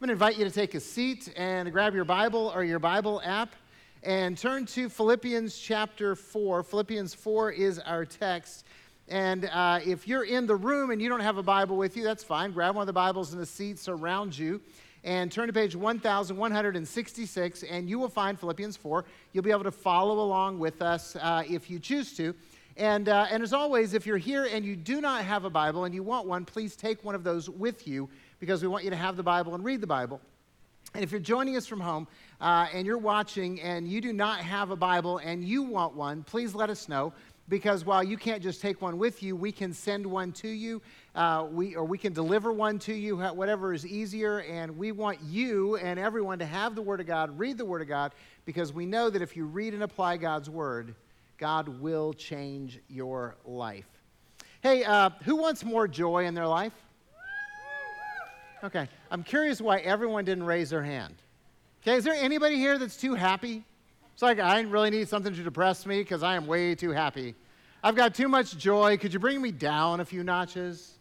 I'm going to invite you to take a seat and grab your Bible or your Bible app and turn to Philippians chapter 4. Philippians 4 is our text. And uh, if you're in the room and you don't have a Bible with you, that's fine. Grab one of the Bibles in the seats around you and turn to page 1166, and you will find Philippians 4. You'll be able to follow along with us uh, if you choose to. And, uh, and as always, if you're here and you do not have a Bible and you want one, please take one of those with you because we want you to have the Bible and read the Bible. And if you're joining us from home uh, and you're watching and you do not have a Bible and you want one, please let us know because while you can't just take one with you, we can send one to you, uh, we, or we can deliver one to you, whatever is easier. And we want you and everyone to have the Word of God, read the Word of God, because we know that if you read and apply God's Word, God will change your life. Hey, uh, who wants more joy in their life? Okay, I'm curious why everyone didn't raise their hand. Okay, is there anybody here that's too happy? It's like, I really need something to depress me because I am way too happy. I've got too much joy. Could you bring me down a few notches?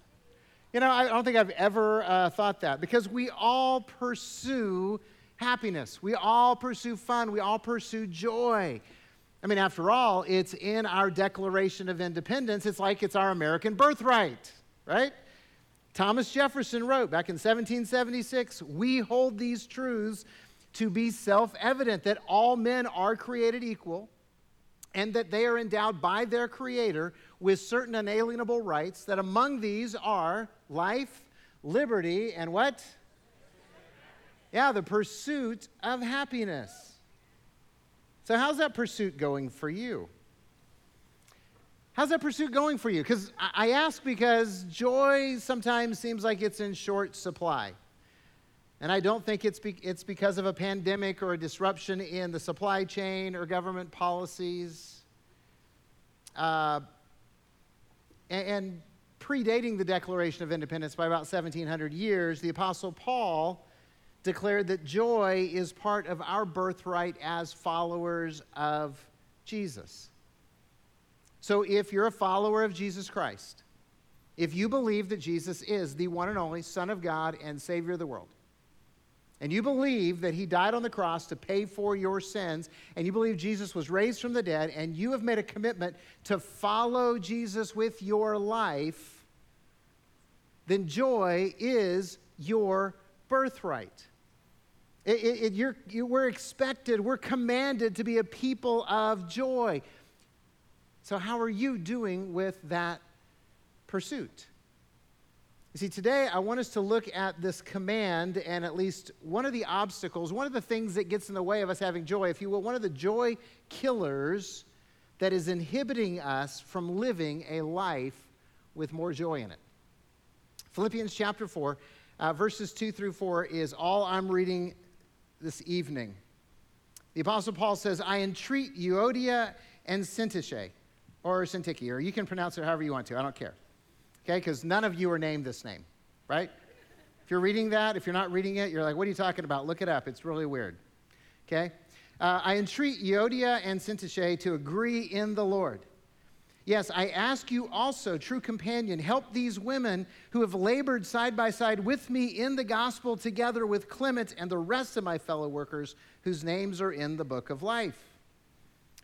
You know, I don't think I've ever uh, thought that because we all pursue happiness. We all pursue fun. We all pursue joy. I mean, after all, it's in our Declaration of Independence. It's like it's our American birthright, right? Thomas Jefferson wrote back in 1776 We hold these truths to be self evident that all men are created equal and that they are endowed by their Creator with certain unalienable rights, that among these are life, liberty, and what? Yeah, the pursuit of happiness. So, how's that pursuit going for you? How's that pursuit going for you? Because I ask because joy sometimes seems like it's in short supply. And I don't think it's, be, it's because of a pandemic or a disruption in the supply chain or government policies. Uh, and, and predating the Declaration of Independence by about 1700 years, the Apostle Paul declared that joy is part of our birthright as followers of Jesus. So if you're a follower of Jesus Christ, if you believe that Jesus is the one and only Son of God and Savior of the world, and you believe that he died on the cross to pay for your sins, and you believe Jesus was raised from the dead, and you have made a commitment to follow Jesus with your life, then joy is your birthright. It, it, it, you, we're expected, we're commanded to be a people of joy. So, how are you doing with that pursuit? You see, today I want us to look at this command and at least one of the obstacles, one of the things that gets in the way of us having joy, if you will, one of the joy killers that is inhibiting us from living a life with more joy in it. Philippians chapter 4, uh, verses 2 through 4 is all I'm reading this evening. The Apostle Paul says, I entreat Euodia and Syntyche, or Syntyche, or you can pronounce it however you want to, I don't care okay? Because none of you are named this name, right? If you're reading that, if you're not reading it, you're like, what are you talking about? Look it up. It's really weird, okay? Uh, I entreat Euodia and Syntyche to agree in the Lord. Yes, I ask you also, true companion, help these women who have labored side by side with me in the gospel together with Clement and the rest of my fellow workers whose names are in the book of life.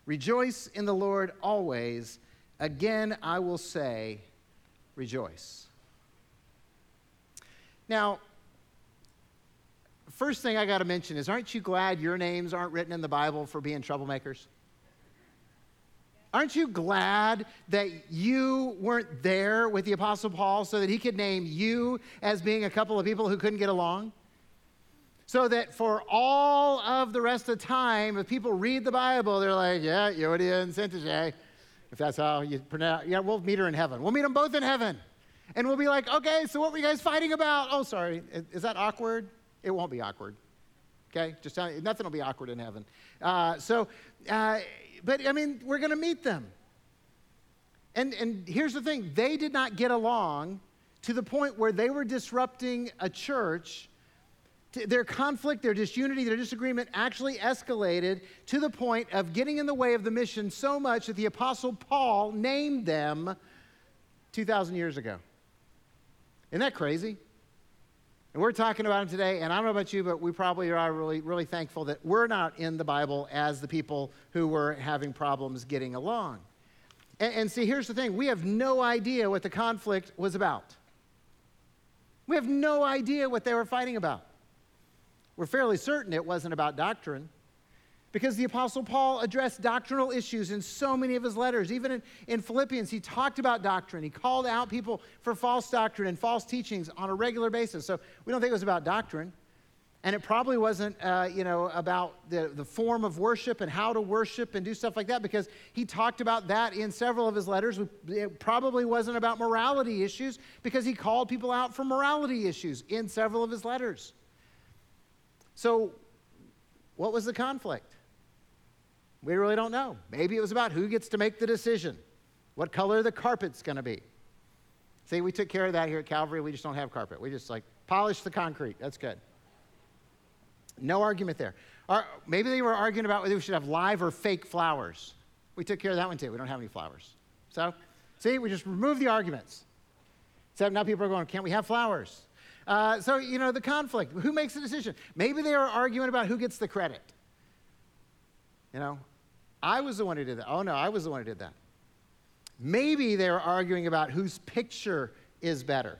Rejoice in the Lord always. Again, I will say, rejoice. Now, first thing I got to mention is aren't you glad your names aren't written in the Bible for being troublemakers? Aren't you glad that you weren't there with the Apostle Paul so that he could name you as being a couple of people who couldn't get along? So that for all of the rest of the time, if people read the Bible, they're like, yeah, Euodia and Syntyche if that's how you pronounce Yeah, we'll meet her in heaven. We'll meet them both in heaven. And we'll be like, okay, so what were you guys fighting about? Oh, sorry. Is that awkward? It won't be awkward. Okay? Just you, nothing will be awkward in heaven. Uh, so, uh, but I mean, we're going to meet them. And, and here's the thing they did not get along to the point where they were disrupting a church their conflict, their disunity, their disagreement actually escalated to the point of getting in the way of the mission so much that the Apostle Paul named them 2,000 years ago. Isn't that crazy? And we're talking about them today, and I don't know about you, but we probably are really, really thankful that we're not in the Bible as the people who were having problems getting along. And, and see, here's the thing we have no idea what the conflict was about. We have no idea what they were fighting about. We're fairly certain it wasn't about doctrine because the Apostle Paul addressed doctrinal issues in so many of his letters. Even in, in, Philippians, he talked about doctrine. He called out people for false doctrine and false teachings on a regular basis. So we don't think it was about doctrine. And it probably wasn't, uh, you know, about the, the form of worship and how to worship and do stuff like that because he talked about that in several of his letters. It probably wasn't about morality issues because he called people out for morality issues in several of his letters. So, what was the conflict? We really don't know. Maybe it was about who gets to make the decision, what color the carpet's going to be. See, we took care of that here at Calvary. We just don't have carpet. We just like polish the concrete. That's good. No argument there. Or maybe they were arguing about whether we should have live or fake flowers. We took care of that one too. We don't have any flowers. So, see, we just removed the arguments. Except now people are going, can't we have flowers? Uh, so, you know, the conflict. Who makes the decision? Maybe they are arguing about who gets the credit. You know, I was the one who did that. Oh, no, I was the one who did that. Maybe they were arguing about whose picture is better.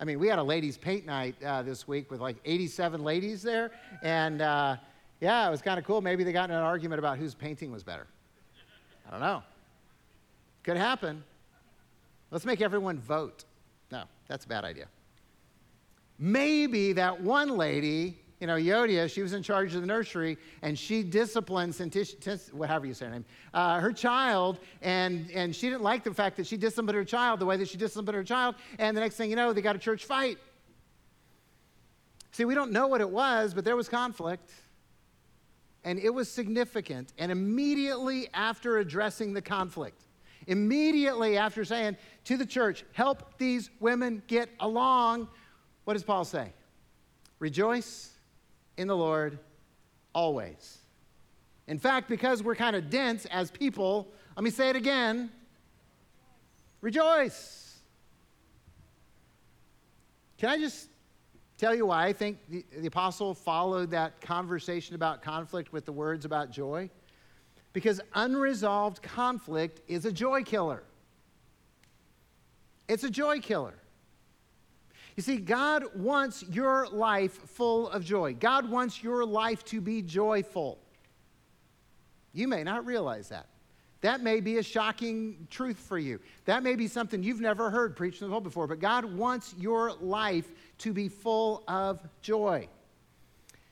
I mean, we had a ladies' paint night uh, this week with like 87 ladies there. And uh, yeah, it was kind of cool. Maybe they got in an argument about whose painting was better. I don't know. Could happen. Let's make everyone vote. No, that's a bad idea. Maybe that one lady you know, Yodia, she was in charge of the nursery, and she disciplined, whatever you say her name, uh, her child, and, and she didn't like the fact that she disciplined her child the way that she disciplined her child, and the next thing you know, they got a church fight. See, we don't know what it was, but there was conflict, and it was significant. And immediately after addressing the conflict, immediately after saying to the church, help these women get along, what does Paul say? Rejoice in the Lord always. In fact, because we're kind of dense as people, let me say it again rejoice. Can I just tell you why I think the, the, apostle followed that conversation about conflict with the words about joy? Because unresolved conflict is a joy killer. It's a joy killer. You see, God wants your life full of joy. God wants your life to be joyful. You may not realize that. That may be a shocking truth for you. That may be something you've never heard preached in the world before, but God wants your life to be full of joy.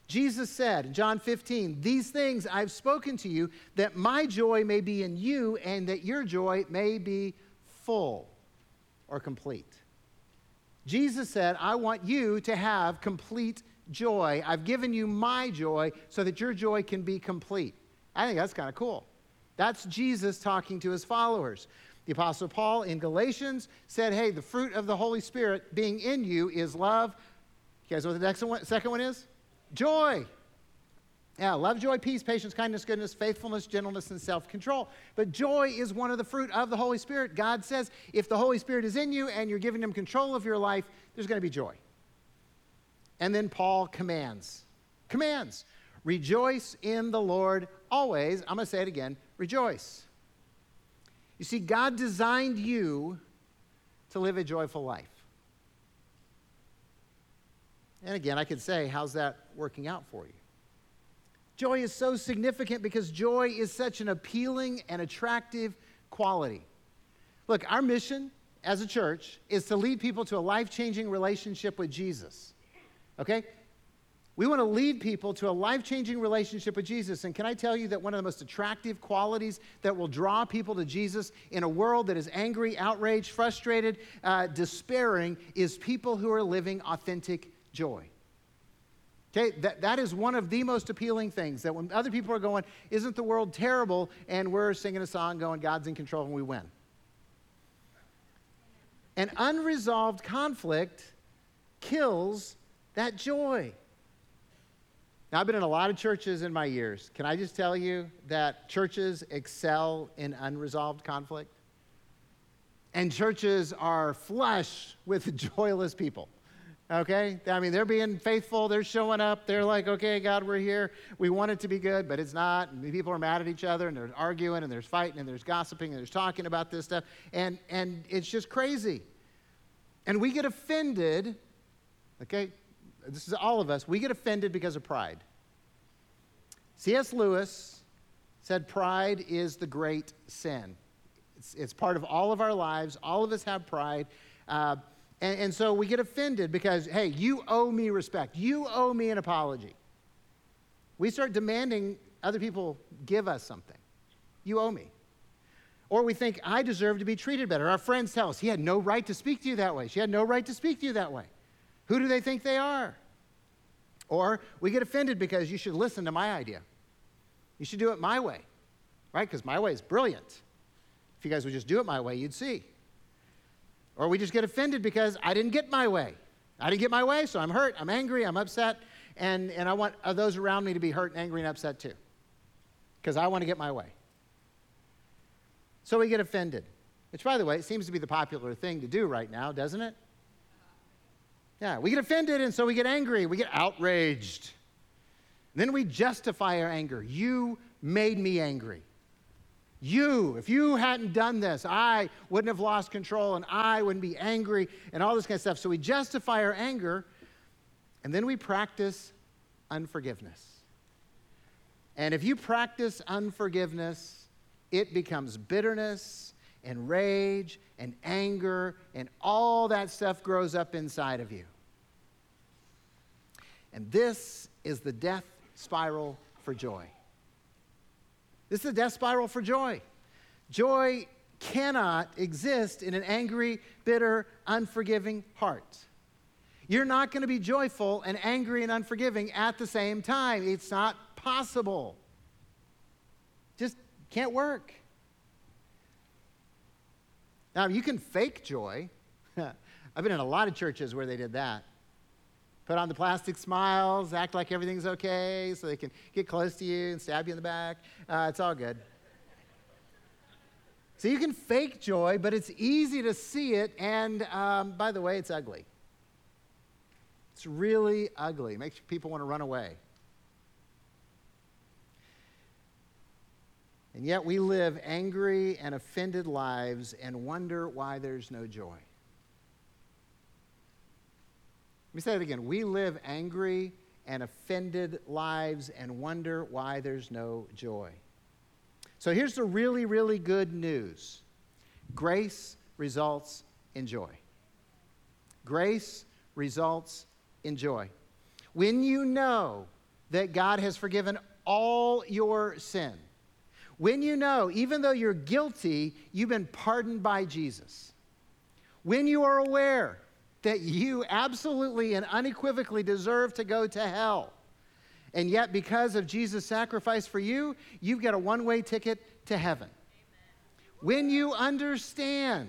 Jesus said in John 15, These things I've spoken to you, that my joy may be in you and that your joy may be full or complete. Jesus said, I want you to have complete joy. I've given you my joy so that your joy can be complete. I think that's kind of cool. That's Jesus talking to his followers. The Apostle Paul in Galatians said, Hey, the fruit of the Holy Spirit being in you is love. You guys know what the next one, second one is? Joy. Yeah, love, joy, peace, patience, kindness, goodness, faithfulness, gentleness, and self control. But joy is one of the fruit of the Holy Spirit. God says if the Holy Spirit is in you and you're giving him control of your life, there's going to be joy. And then Paul commands, commands, rejoice in the Lord always. I'm going to say it again rejoice. You see, God designed you to live a joyful life. And again, I could say, how's that working out for you? Joy is so significant because joy is such an appealing and attractive quality. Look, our mission as a church is to lead people to a life changing relationship with Jesus. Okay? We want to lead people to a life changing relationship with Jesus. And can I tell you that one of the most attractive qualities that will draw people to Jesus in a world that is angry, outraged, frustrated, uh, despairing is people who are living authentic joy. Okay, that, that is one of the most appealing things that when other people are going, Isn't the world terrible? and we're singing a song going, God's in control and we win. An unresolved conflict kills that joy. Now, I've been in a lot of churches in my years. Can I just tell you that churches excel in unresolved conflict? And churches are flush with joyless people. Okay? I mean, they're being faithful. They're showing up. They're like, okay, God, we're here. We want it to be good, but it's not. And people are mad at each other and they're arguing and there's fighting and there's gossiping and there's talking about this stuff. And, and it's just crazy. And we get offended, okay? This is all of us. We get offended because of pride. C.S. Lewis said pride is the great sin. It's, it's part of all of our lives. All of us have pride. Uh, and, and so we get offended because, hey, you owe me respect. You owe me an apology. We start demanding other people give us something. You owe me. Or we think, I deserve to be treated better. Our friends tell us, he had no right to speak to you that way. She had no right to speak to you that way. Who do they think they are? Or we get offended because you should listen to my idea. You should do it my way, right? Because my way is brilliant. If you guys would just do it my way, you'd see. Or we just get offended because I didn't get my way. I didn't get my way, so I'm hurt, I'm angry, I'm upset, and, and I want uh, those around me to be hurt and angry and upset too. Because I want to get my way. So we get offended, which, by the way, it seems to be the popular thing to do right now, doesn't it? Yeah, we get offended, and so we get angry, we get outraged. Then we justify our anger. You made me angry. You, if you hadn't done this, I wouldn't have lost control and I wouldn't be angry and all this kind of stuff. So we justify our anger and then we practice unforgiveness. And if you practice unforgiveness, it becomes bitterness and rage and anger and all that stuff grows up inside of you. And this is the death spiral for joy. This is a death spiral for joy. Joy cannot exist in an angry, bitter, unforgiving heart. You're not going to be joyful and angry and unforgiving at the same time. It's not possible. Just can't work. Now, you can fake joy. I've been in a lot of churches where they did that put on the plastic smiles, act like everything's okay so they can get close to you and stab you in the back. Uh, it's all good. So you can fake joy, but it's easy to see it. And um, by the way, it's ugly. It's really ugly. It makes people want to run away. And yet we live angry and offended lives and wonder why there's no joy. Let me say it again. We live angry and offended lives and wonder why there's no joy. So here's the really, really good news grace results in joy. Grace results in joy. When you know that God has forgiven all your sin, when you know, even though you're guilty, you've been pardoned by Jesus, when you are aware that you absolutely and unequivocally deserve to go to hell. And yet, because of Jesus' sacrifice for you, you've got a one way ticket to heaven. Amen. When you understand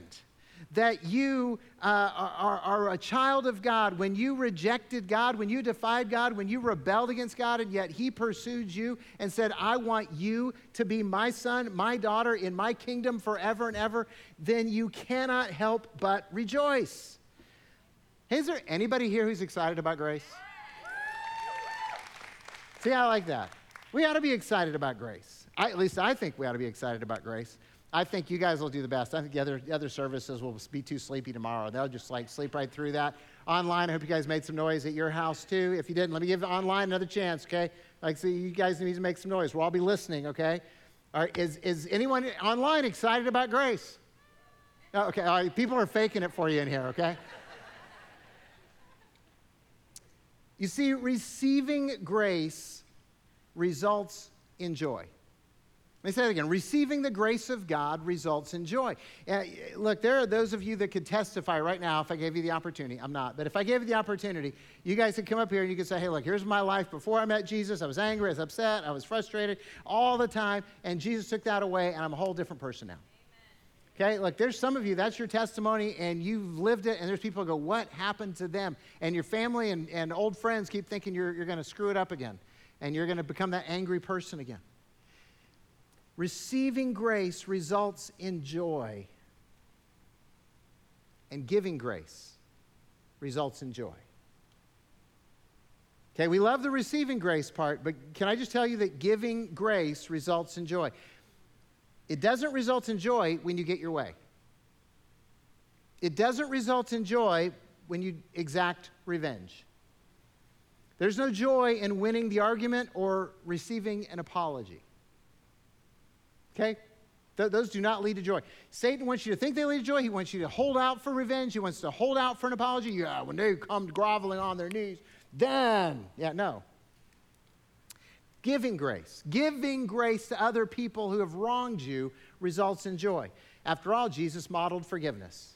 that you uh, are, are, a child of God, when you rejected God, when you defied God, when you rebelled against God, and yet He pursued you and said, I want you to be my son, my daughter in my kingdom forever and ever, then you cannot help but rejoice. Hey, is there anybody here who's excited about grace? See, I like that. We ought to be excited about grace. I, at least I think we ought to be excited about grace. I think you guys will do the best. I think the other, the other services will be too sleepy tomorrow. They'll just like sleep right through that. Online, I hope you guys made some noise at your house too. If you didn't, let me give online another chance, okay? Like, so you guys need to make some noise. We'll all be listening, okay? All right, is, is anyone online excited about grace? Oh, okay, all right, people are faking it for you in here, okay? You see, receiving grace results in joy. Let me say that again. Receiving the grace of God results in joy. Uh, look, there are those of you that could testify right now if I gave you the opportunity. I'm not, but if I gave you the opportunity, you guys could come up here and you could say, hey, look, here's my life before I met Jesus. I was angry, I was upset, I was frustrated all the time, and Jesus took that away, and I'm a whole different person now. Okay, like there's some of you, that's your testimony, and you've lived it, and there's people go, What happened to them? And your family and, and old friends keep thinking you're, you're going to screw it up again, and you're going to become that angry person again. Receiving grace results in joy, and giving grace results in joy. Okay, we love the receiving grace part, but can I just tell you that giving grace results in joy? It doesn't result in joy when you get your way. It doesn't result in joy when you exact revenge. There's no joy in winning the argument or receiving an apology. Okay? Th- those do not lead to joy. Satan wants you to think they lead to joy. He wants you to hold out for revenge. He wants to hold out for an apology. Yeah, when they come groveling on their knees, then, yeah, no. Giving grace, giving grace to other people who have wronged you results in joy. After all, Jesus modeled forgiveness.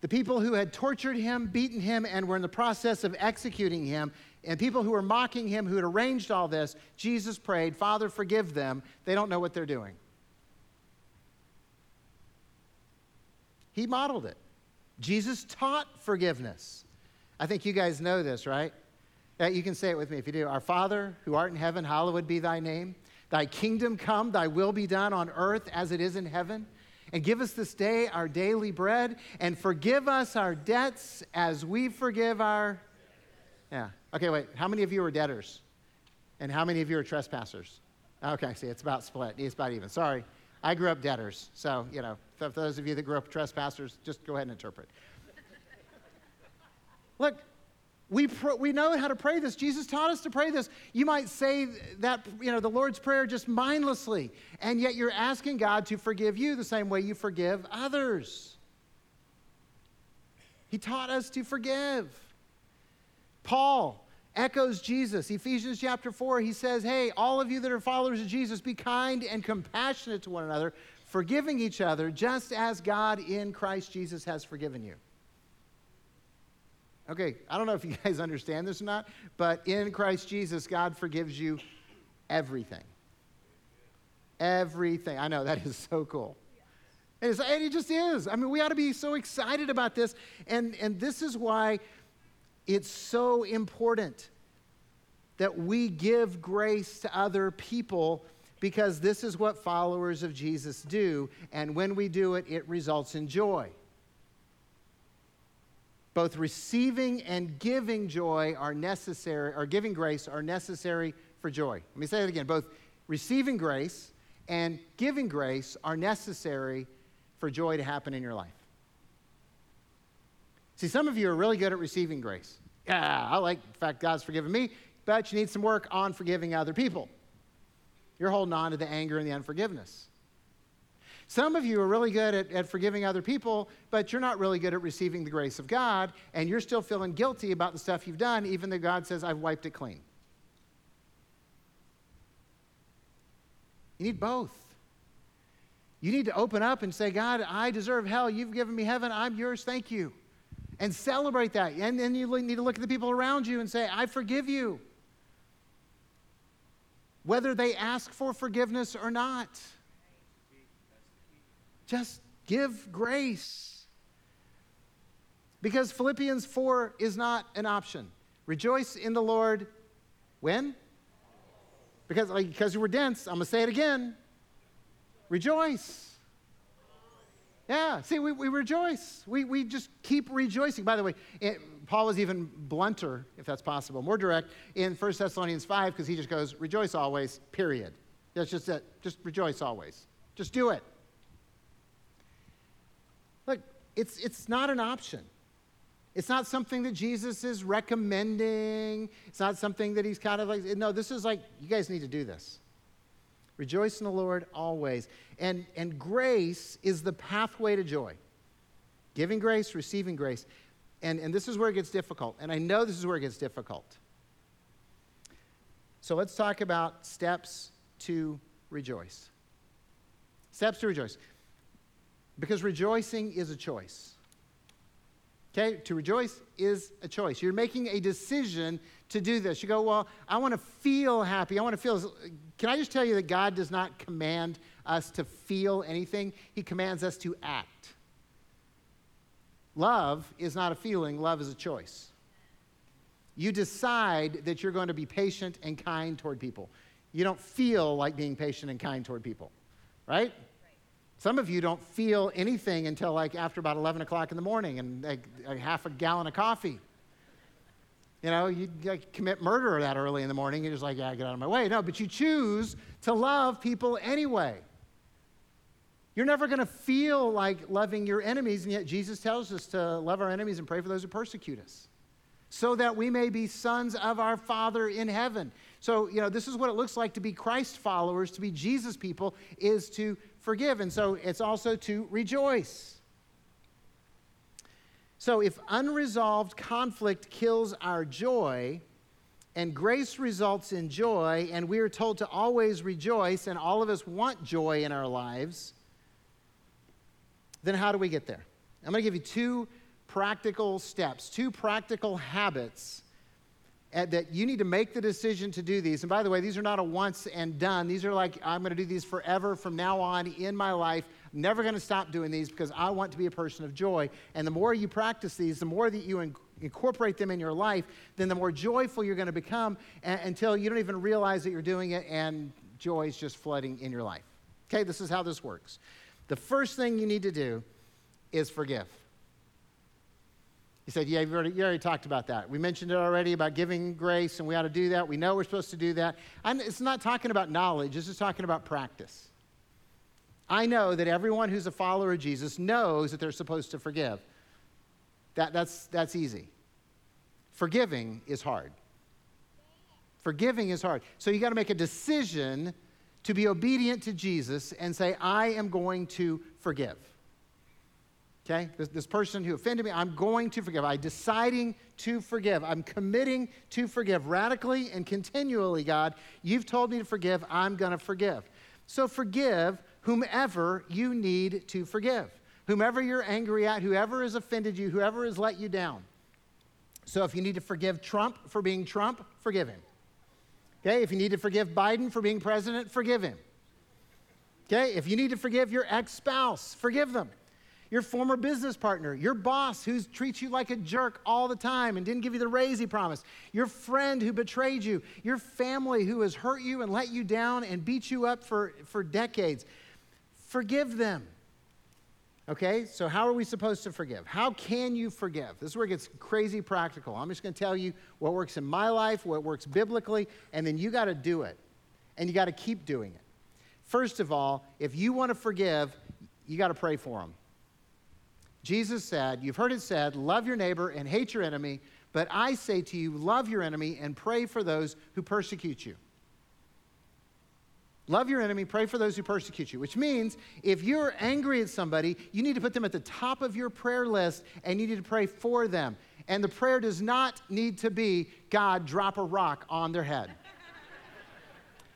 The people who had tortured him, beaten him, and were in the process of executing him, and people who were mocking him, who had arranged all this, Jesus prayed, Father, forgive them. They don't know what they're doing. He modeled it. Jesus taught forgiveness. I think you guys know this, right? Uh, you can say it with me if you do. Our Father, who art in heaven, hallowed be thy name. Thy kingdom come, thy will be done on earth as it is in heaven. And give us this day our daily bread, and forgive us our debts as we forgive our. Yeah. Okay, wait. How many of you are debtors? And how many of you are trespassers? Okay, see, it's about split. It's about even. Sorry. I grew up debtors. So, you know, for those of you that grew up trespassers, just go ahead and interpret. Look, we, pr- we know how to pray this. Jesus taught us to pray this. You might say that, you know, the Lord's Prayer just mindlessly, and yet you're asking God to forgive you the same way you forgive others. He taught us to forgive. Paul echoes Jesus. Ephesians chapter 4, he says, Hey, all of you that are followers of Jesus, be kind and compassionate to one another, forgiving each other, just as God in Christ Jesus has forgiven you. Okay, I don't know if you guys understand this or not, but in Christ Jesus, God forgives you everything. Everything. I know, that is so cool. And, and it just is. I mean, we ought to be so excited about this. And, and this is why it's so important that we give grace to other people because this is what followers of Jesus do. And when we do it, it results in joy. Both receiving and giving joy are necessary, or giving grace are necessary for joy. Let me say it again. Both receiving grace and giving grace are necessary for joy to happen in your life. See, some of you are really good at receiving grace. Yeah, I like the fact God's forgiven me, but you need some work on forgiving other people. You're holding on to the anger and the unforgiveness. Some of you are really good at, at forgiving other people, but you're not really good at receiving the grace of God, and you're still feeling guilty about the stuff you've done, even though God says, I've wiped it clean. You need both. You need to open up and say, God, I deserve hell. You've given me heaven. I'm yours. Thank you. And celebrate that. And then you need to look at the people around you and say, I forgive you. Whether they ask for forgiveness or not. Just give grace. Because Philippians 4 is not an option. Rejoice in the Lord when? Because, like, because you were dense, I'm going to say it again. Rejoice. Yeah, see, we, we rejoice. We, we just keep rejoicing. By the way, it, Paul was even blunter, if that's possible, more direct in 1 Thessalonians 5 because he just goes, rejoice always, period. That's just it. Just rejoice always. Just do it. Look, it's, it's not an option. It's not something that Jesus is recommending. It's not something that he's kind of like, no, this is like, you guys need to do this. Rejoice in the Lord always. And, and grace is the pathway to joy. Giving grace, receiving grace. And, and this is where it gets difficult. And I know this is where it gets difficult. So let's talk about steps to rejoice. Steps to rejoice. Because rejoicing is a choice. Okay? To rejoice is a choice. You're making a decision to do this. You go, Well, I want to feel happy. I want to feel. Can I just tell you that God does not command us to feel anything? He commands us to act. Love is not a feeling, love is a choice. You decide that you're going to be patient and kind toward people. You don't feel like being patient and kind toward people, right? Some of you don't feel anything until like after about 11 o'clock in the morning and like, like half a gallon of coffee. You know, you like, commit murder that early in the morning. You're just like, yeah, get out of my way. No, but you choose to love people anyway. You're never going to feel like loving your enemies, and yet Jesus tells us to love our enemies and pray for those who persecute us so that we may be sons of our Father in heaven. So, you know, this is what it looks like to be Christ followers, to be Jesus people, is to forgive. And so it's also to rejoice. So, if unresolved conflict kills our joy, and grace results in joy, and we are told to always rejoice, and all of us want joy in our lives, then how do we get there? I'm going to give you two practical steps, two practical habits Uh, that you need to make the decision to do these. And by the way, these are not a once and done. These are like, I'm going to do these forever from now on in my life. I'm never going to stop doing these because I want to be a person of joy. And the more you practice these, the more that you incorporate them in your life, then the more joyful you're going to become until you don't even realize that you're doing it and joy is just flooding in your life. Okay, this is how this works. The first thing you need to do is forgive. He said, Yeah, you already, you already talked about that. We mentioned it already about giving grace, and we ought to do that. We know we're supposed to do that. And it's not talking about knowledge, this is talking about practice. I know that everyone who's a follower of Jesus knows that they're supposed to forgive. That, that's, that's easy. Forgiving is hard. Forgiving is hard. So you got to make a decision to be obedient to Jesus and say, I am going to forgive. Okay? This, this person who offended me, I'm going to forgive. I'm deciding to forgive. I'm committing to forgive radically and continually, God. You've told me to forgive. I'm going to forgive. So forgive whomever you need to forgive. Whomever you're angry at, whoever has offended you, whoever has let you down. So if you need to forgive Trump for being Trump, forgive him. Okay? If you need to forgive Biden for being president, forgive him. Okay? If you need to forgive your ex spouse, forgive them your former business partner, your boss who treats you like a jerk all the time and didn't give you the raise he promised, your friend who betrayed you, your family who has hurt you and let you down and beat you up for, for decades. Forgive them. Okay, so how are we supposed to forgive? How can you forgive? This is where it gets crazy practical. I'm just going to tell you what works in my life, what works biblically, and then you got to do it. And you got to keep doing it. First of all, if you want to forgive, you got to pray for them. Jesus said, You've heard it said, love your neighbor and hate your enemy, but I say to you, love your enemy and pray for those who persecute you. Love your enemy, pray for those who persecute you, which means if you're angry at somebody, you need to put them at the top of your prayer list and you need to pray for them. And the prayer does not need to be, God, drop a rock on their head.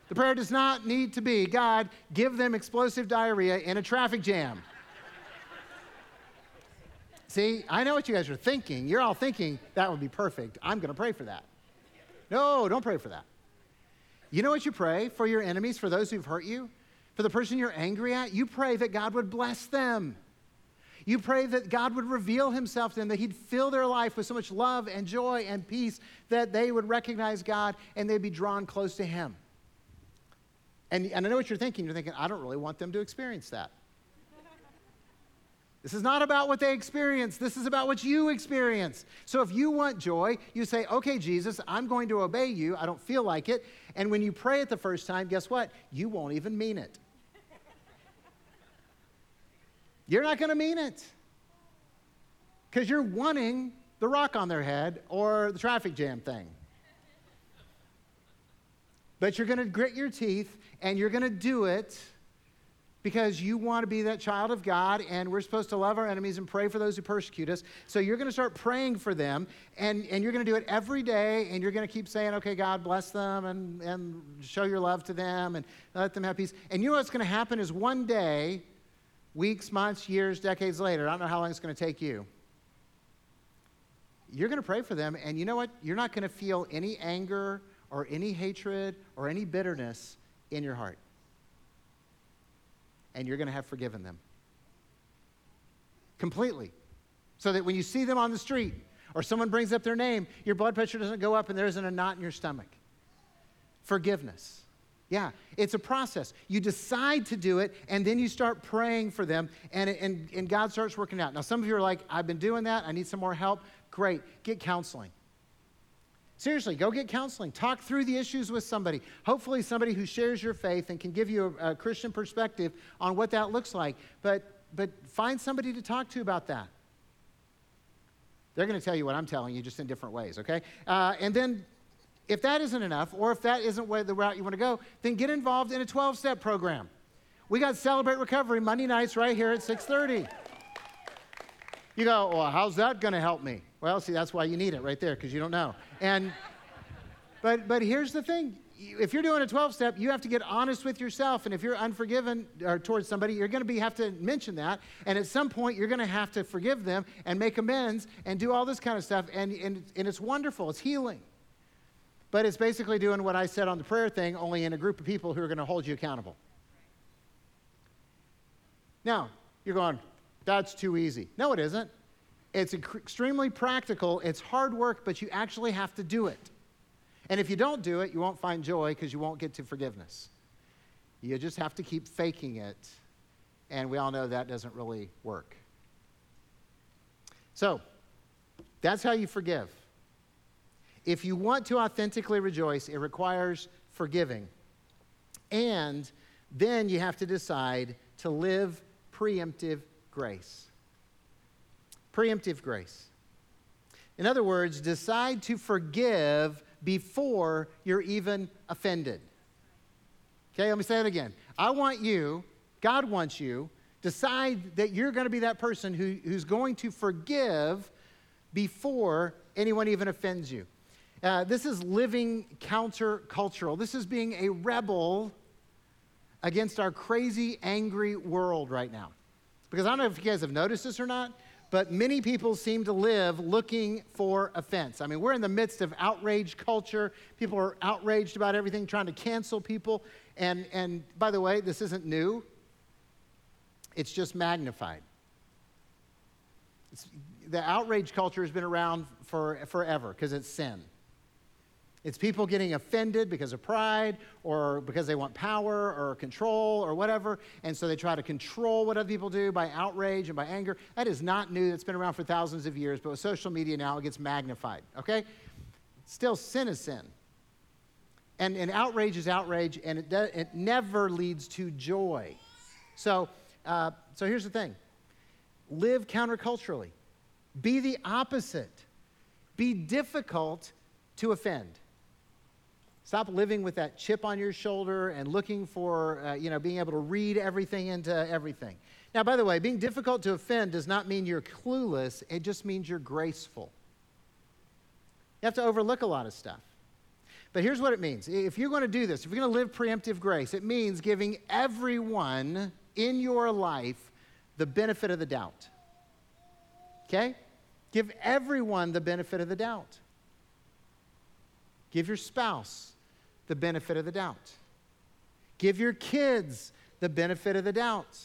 the prayer does not need to be, God, give them explosive diarrhea in a traffic jam. See, I know what you guys are thinking. You're all thinking that would be perfect. I'm going to pray for that. No, don't pray for that. You know what you pray for your enemies, for those who've hurt you, for the person you're angry at? You pray that God would bless them. You pray that God would reveal himself to them, that he'd fill their life with so much love and joy and peace that they would recognize God and they'd be drawn close to him. And, and I know what you're thinking. You're thinking, I don't really want them to experience that. This is not about what they experience. This is about what you experience. So if you want joy, you say, okay, Jesus, I'm going to obey you. I don't feel like it. And when you pray it the first time, guess what? You won't even mean it. You're not going to mean it because you're wanting the rock on their head or the traffic jam thing. But you're going to grit your teeth and you're going to do it because you want to be that child of God, and we're supposed to love our enemies and pray for those who persecute us. So you're going to start praying for them, and, and you're going to do it every day, and you're going to keep saying, okay, God, bless them and, and show your love to them and let them have peace. And you know what's going to happen is one day, weeks, months, years, decades later, I don't know how long it's going to take you, you're going to pray for them, and you know what? You're not going to feel any anger or any hatred or any bitterness in your heart and you're going to have forgiven them. Completely. So that when you see them on the street or someone brings up their name, your blood pressure doesn't go up and there isn't a knot in your stomach. Forgiveness. Yeah, it's a process. You decide to do it, and then you start praying for them, and, and, and God starts working out. Now, some of you are like, I've been doing that. I need some more help. Great. Get counseling. Seriously, go get counseling. Talk through the issues with somebody. Hopefully, somebody who shares your faith and can give you a, a, Christian perspective on what that looks like. But, but find somebody to talk to about that. They're going to tell you what I'm telling you, just in different ways, okay? Uh, and then, if that isn't enough, or if that isn't where the route you want to go, then get involved in a 12 step program. We got Celebrate Recovery Monday nights right here at 6:30. You go, well, how's that going to help me? Well, see, that's why you need it right there because you don't know. And but but here's the thing: if you're doing a 12 step, you have to get honest with yourself. And if you're unforgiven or towards somebody, you're going to have to mention that. And at some point, you're going to have to forgive them and make amends and do all this kind of stuff. And, and, and it's wonderful. It's healing. But it's basically doing what I said on the prayer thing, only in a group of people who are going to hold you accountable. Now, you're going, that's too easy. No, it isn't. It's extremely practical. It's hard work, but you actually have to do it. And if you don't do it, you won't find joy because you won't get to forgiveness. You just have to keep faking it. And we all know that doesn't really work. So, that's how you forgive. If you want to authentically rejoice, it requires forgiving. And then you have to decide to live preemptive grace preemptive grace. In other words, decide to forgive before you're even offended. Okay, let me say it again. I want you, God wants you, decide that you're going to be that person who, who's going to forgive before anyone even offends you. Uh, this is living countercultural. This is being a rebel against our crazy, angry world right now. Because I don't know if you guys have noticed this or not, but many people seem to live looking for offense. I mean, we're in the midst of outrage culture. People are outraged about everything, trying to cancel people. And, and by the way, this isn't new, it's just magnified. It's, the outrage culture has been around for, forever because it's sin. It's people getting offended because of pride or because they want power or control or whatever. And so they try to control what other people do by outrage and by anger. That is not new. That's been around for thousands of years. But with social media now, it gets magnified. Okay? Still, sin is sin. And, and outrage is outrage, and it, it never leads to joy. So, uh, so here's the thing live counterculturally, be the opposite, be difficult to offend. Stop living with that chip on your shoulder and looking for, uh, you know, being able to read everything into everything. Now, by the way, being difficult to offend does not mean you're clueless, it just means you're graceful. You have to overlook a lot of stuff. But here's what it means if you're going to do this, if you're going to live preemptive grace, it means giving everyone in your life the benefit of the doubt. Okay? Give everyone the benefit of the doubt. Give your spouse the benefit of the doubt. Give your kids the benefit of the doubt.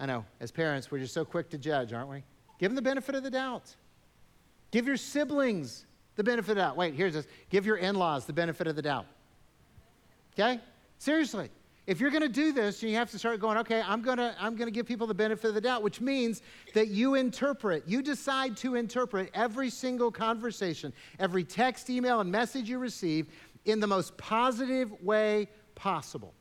I know, as parents, we're just so quick to judge, aren't we? Give them the benefit of the doubt. Give your siblings the benefit of the doubt. Wait, here's this. Give your in laws the benefit of the doubt. Okay? Seriously. If you're going to do this, you have to start going, okay, I'm going to I'm going to give people the benefit of the doubt, which means that you interpret, you decide to interpret every single conversation, every text, email, and message you receive in the most positive way possible.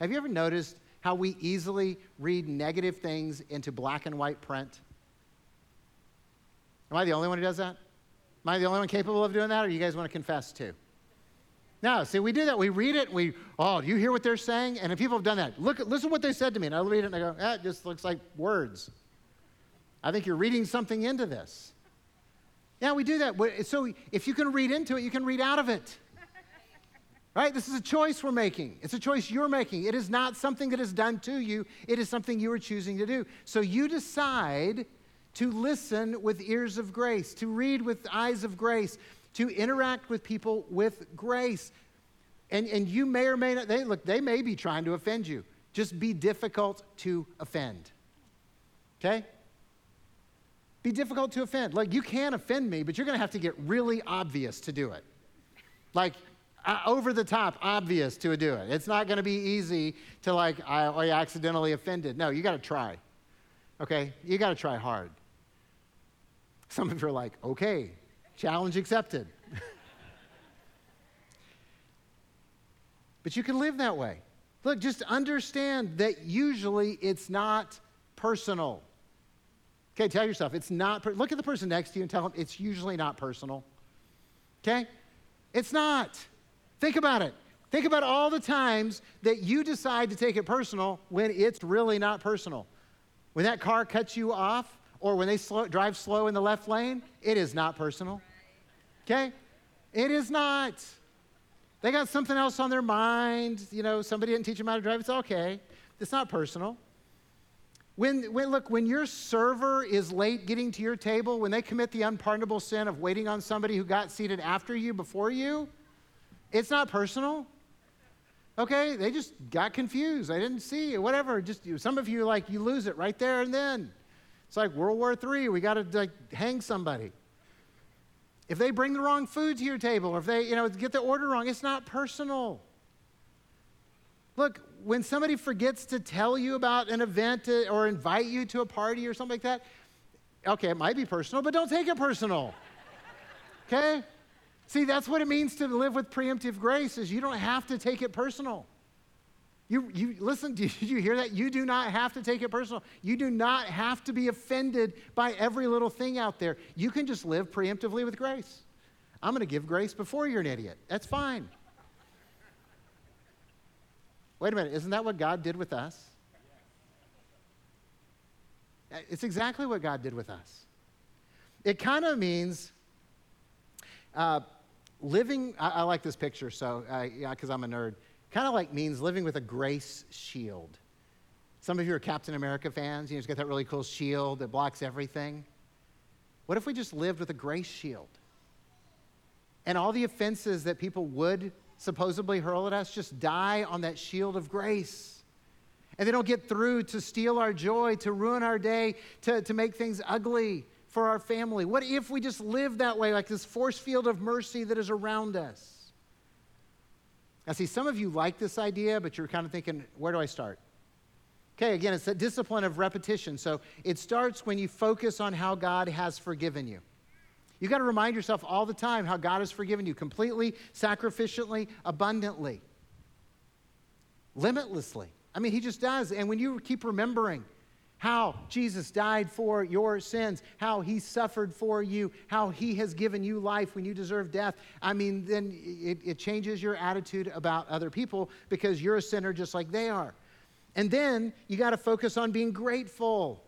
Have you ever noticed how we easily read negative things into black and white print? Am I the only one who does that? Am I the only one capable of doing that, or you guys want to confess too? No, see, we do that. We read it, we, oh, do you hear what they're saying? And if people have done that, look, listen to what they said to me. And I read it and I go, ah, it just looks like words. I think you're reading something into this. Yeah, we do that. So if you can read into it, you can read out of it. Right? This is a choice we're making. It's a choice you're making. It is not something that is done to you, it is something you are choosing to do. So you decide to listen with ears of grace, to read with eyes of grace, to interact with people with grace. And, and you may or may not, they, look, they may be trying to offend you. Just be difficult to offend. Okay? Be difficult to offend. Like, you can offend me, but you're to have to get really obvious to do it. Like, uh, over the top, obvious to do it. It's not to be easy to, like, I, I accidentally offended. No, you got to try. Okay? You got to try hard. Some of you are like, okay, challenge accepted. but you can live that way. Look, just understand that usually it's not personal. Okay, tell yourself it's not. Per- Look at the person next to you and tell them it's usually not personal. Okay? It's not. Think about it. Think about all the times that you decide to take it personal when it's really not personal. When that car cuts you off, or when they slow, drive slow in the left lane, it is not personal. Okay? It is not. They got something else on their mind. You know, somebody didn't teach them how to drive. It's okay. It's not personal. When, when, look, when your server is late getting to your table, when they commit the unpardonable sin of waiting on somebody who got seated after you before you, it's not personal. Okay, they just got confused. They didn't see it, whatever. Just some of you like you lose it right there and then. It's like World War III. We got to like hang somebody. If they bring the wrong food to your table, or if they, you know, get the order wrong, it's not personal. Look, when somebody forgets to tell you about an event uh, or invite you to a party or something like that, okay, it might be personal, but don't take it personal. Okay? See, that's what it means to live with preemptive grace is you don't have to take it personal. You, you listen, did you hear that? You do not have to take it personal. You do not have to be offended by every little thing out there. You can just live preemptively with grace. I'm going to give grace before you're an idiot. That's fine. Wait a minute, isn't that what God did with us? It's exactly what God did with us. It kind of means uh, living, I, I, like this picture, so, uh, yeah, because I'm a nerd. Kind of like means living with a grace shield. Some of you are Captain America fans. You know, he's got that really cool shield that blocks everything. What if we just lived with a grace shield? And all the offenses that people would supposedly hurl at us just die on that shield of grace. And they don't get through to steal our joy, to ruin our day, to, to make things ugly for our family? What if we just live that way, like this force field of mercy that is around us? I see some of you like this idea, but you're kind of thinking, where do I start? Okay, again, it's a discipline of repetition. So it starts when you focus on how God has forgiven you. You got to remind yourself all the time how God has forgiven you completely, sacrificially, abundantly, limitlessly. I mean, He just does. And when you keep remembering, how Jesus died for your sins, how he suffered for you, how he has given you life when you deserve death. I mean, then it, it, changes your attitude about other people because you're a sinner just like they are. And then you got to focus on being grateful.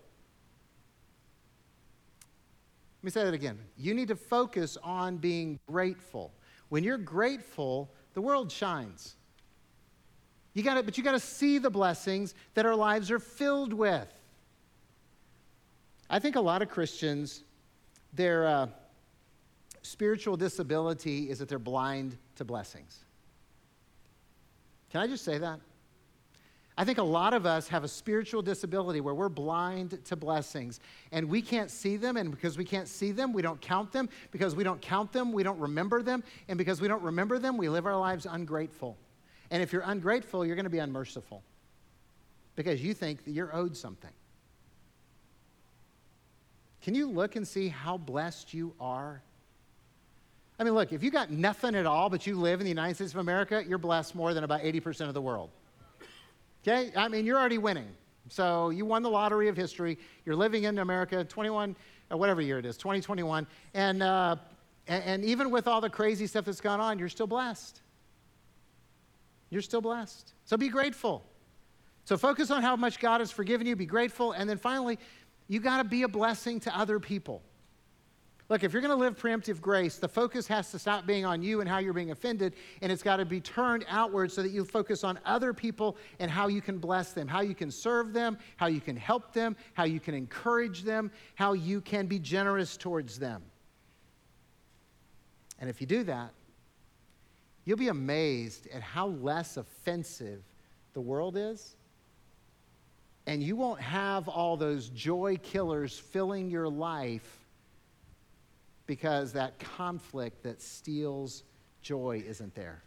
Let me say that again. You need to focus on being grateful. When you're grateful, the world shines. You got to, but you got to see the blessings that our lives are filled with. I think a lot of Christians, their uh, spiritual disability is that they're blind to blessings. Can I just say that? I think a lot of us have a spiritual disability where we're blind to blessings and we can't see them. And because we can't see them, we don't count them. Because we don't count them, we don't remember them. And because we don't remember them, we live our lives ungrateful. And if you're ungrateful, you're going to be unmerciful because you think that you're owed something. Can you look and see how blessed you are? I mean, look, if you got nothing at all, but you live in the United States of America, you're blessed more than about 80% of the world. Okay? I mean, you're already winning. So you won the lottery of history. You're living in America, 21, or whatever year it is, 2021. And, uh, and even with all the crazy stuff that's gone on, you're still blessed. You're still blessed. So be grateful. So focus on how much God has forgiven you, be grateful, and then finally, you got to be a blessing to other people. Look, if you're going to live preemptive grace, the focus has to stop being on you and how you're being offended, and it's got to be turned outward so that you focus on other people and how you can bless them, how you can serve them, how you can help them, how you can encourage them, how you can be generous towards them. And if you do that, you'll be amazed at how less offensive the world is and you won't have all those joy killers filling your life because that conflict that steals joy isn't there.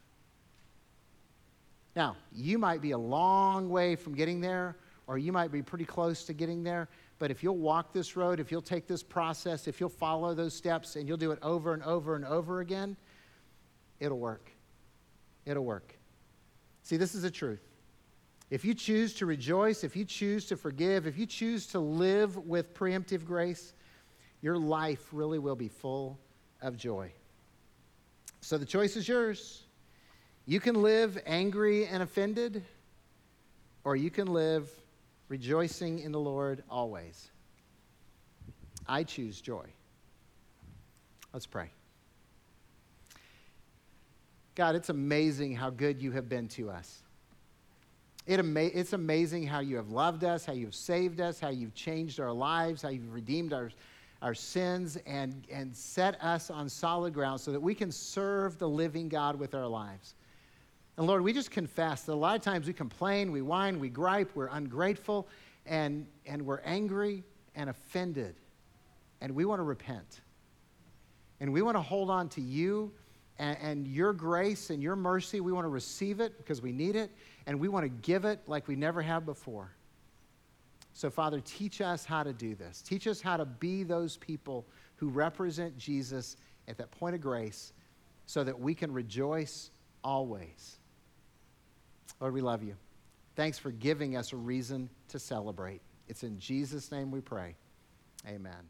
Now, you might be a long way from getting there, or you might be pretty close to getting there, But if you'll walk this road, if you'll take this process, if you'll follow those steps and you'll do it over and over and over again, it'll work. It'll work. See, this is the truth. If you choose to rejoice, if you choose to forgive, if you choose to live with preemptive grace, your life really will be full of joy. So the choice is yours. You can live angry and offended, or you can live rejoicing in the Lord always. I choose joy. Let's pray. God, it's amazing how good you have been to us. It ama- it's amazing how you have loved us, how you've saved us, how you've changed our lives, how you've redeemed our, our sins, and, and set us on solid ground so that we can serve the living God with our lives. And Lord, we just confess that a lot of times we complain, we whine, we gripe, we're ungrateful, and, and we're angry and offended. And we want to repent. And we want to hold on to you and, and your grace and your mercy. We want to receive it because we need it, and we want to give it like we never have before. So, Father, teach us how to do this. Teach us how to be those people who represent Jesus at that point of grace so that we can rejoice always. Lord, we love you. Thanks for giving us a reason to celebrate. It's in Jesus' name we pray. Amen.